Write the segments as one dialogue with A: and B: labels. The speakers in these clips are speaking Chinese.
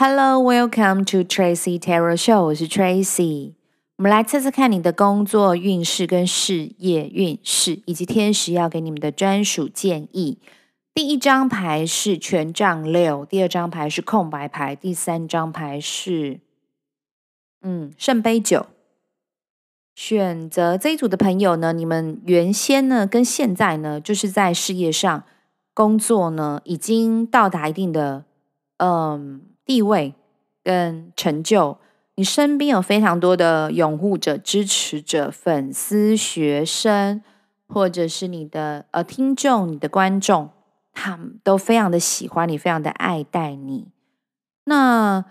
A: Hello, welcome to Tracy Tarot Show。我是 Tracy。我们来测测看你的工作运势、跟事业运势，以及天使要给你们的专属建议。第一张牌是权杖六，第二张牌是空白牌，第三张牌是嗯圣杯九。选择这一组的朋友呢，你们原先呢跟现在呢，就是在事业上工作呢，已经到达一定的嗯地位跟成就。你身边有非常多的拥护者、支持者、粉丝、学生，或者是你的呃听众、你的观众，他们都非常的喜欢你，非常的爱戴你。那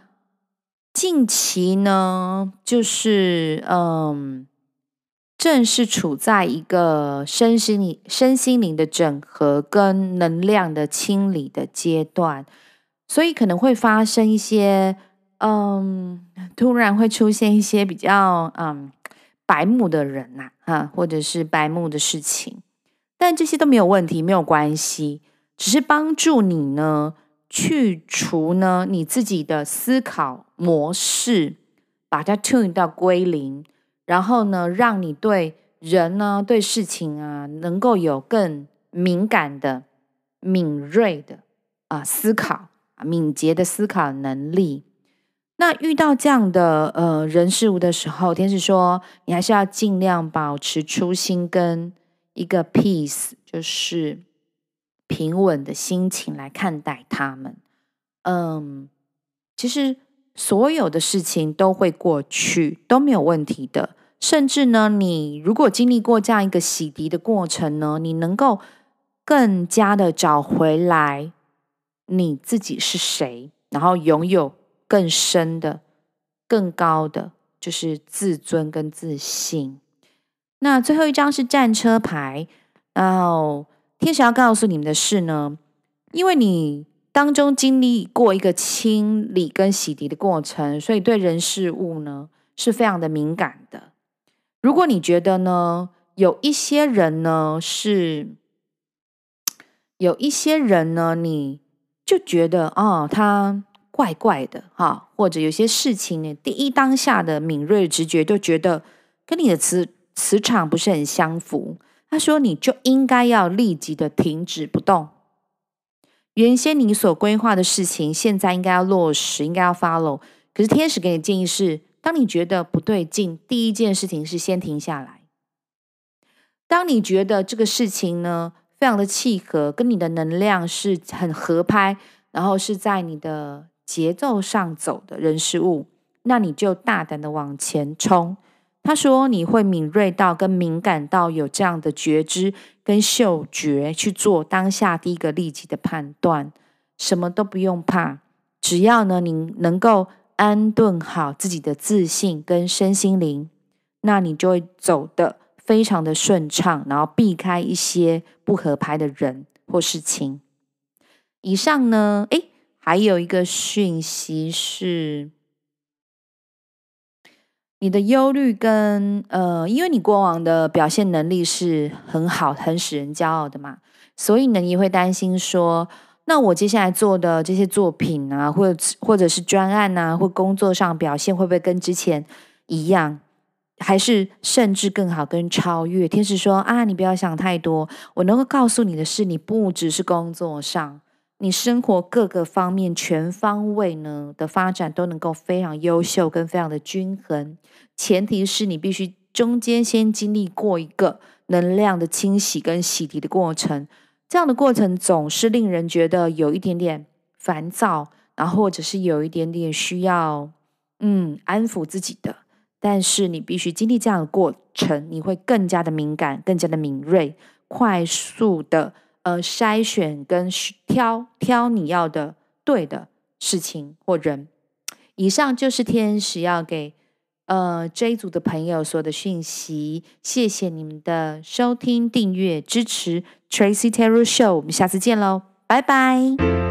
A: 近期呢，就是嗯。正是处在一个身心灵、身心灵的整合跟能量的清理的阶段，所以可能会发生一些，嗯，突然会出现一些比较嗯白目的人呐，哈，或者是白目的事情，但这些都没有问题，没有关系，只是帮助你呢去除呢你自己的思考模式，把它 tune 到归零。然后呢，让你对人呢、对事情啊，能够有更敏感的、敏锐的啊思考、敏捷的思考能力。那遇到这样的呃人事物的时候，天使说，你还是要尽量保持初心跟一个 peace，就是平稳的心情来看待他们。嗯，其实所有的事情都会过去，都没有问题的。甚至呢，你如果经历过这样一个洗涤的过程呢，你能够更加的找回来你自己是谁，然后拥有更深的、更高的，就是自尊跟自信。那最后一张是战车牌，然后天使要告诉你们的是呢，因为你当中经历过一个清理跟洗涤的过程，所以对人事物呢是非常的敏感的。如果你觉得呢，有一些人呢是，有一些人呢，你就觉得哦，他怪怪的哈，或者有些事情呢，第一当下的敏锐直觉就觉得跟你的磁磁场不是很相符。他说，你就应该要立即的停止不动。原先你所规划的事情，现在应该要落实，应该要 follow。可是天使给你的建议是。当你觉得不对劲，第一件事情是先停下来。当你觉得这个事情呢，非常的契合，跟你的能量是很合拍，然后是在你的节奏上走的人事物，那你就大胆的往前冲。他说你会敏锐到跟敏感到有这样的觉知跟嗅觉去做当下第一个立即的判断，什么都不用怕，只要呢你能够。安顿好自己的自信跟身心灵，那你就会走得非常的顺畅，然后避开一些不合拍的人或事情。以上呢，诶，还有一个讯息是，你的忧虑跟呃，因为你过往的表现能力是很好，很使人骄傲的嘛，所以呢，你会担心说。那我接下来做的这些作品啊，或者或者是专案啊，或工作上表现会不会跟之前一样，还是甚至更好，跟超越？天使说啊，你不要想太多。我能够告诉你的是，你不只是工作上，你生活各个方面全方位呢的发展都能够非常优秀，跟非常的均衡。前提是你必须中间先经历过一个能量的清洗跟洗涤的过程。这样的过程总是令人觉得有一点点烦躁，然后或者是有一点点需要嗯安抚自己的。但是你必须经历这样的过程，你会更加的敏感，更加的敏锐，快速的呃筛选跟挑挑你要的对的事情或人。以上就是天使要给。呃，这一组的朋友所有的讯息，谢谢你们的收听、订阅、支持 Tracy Tarot Show，我们下次见喽，拜拜。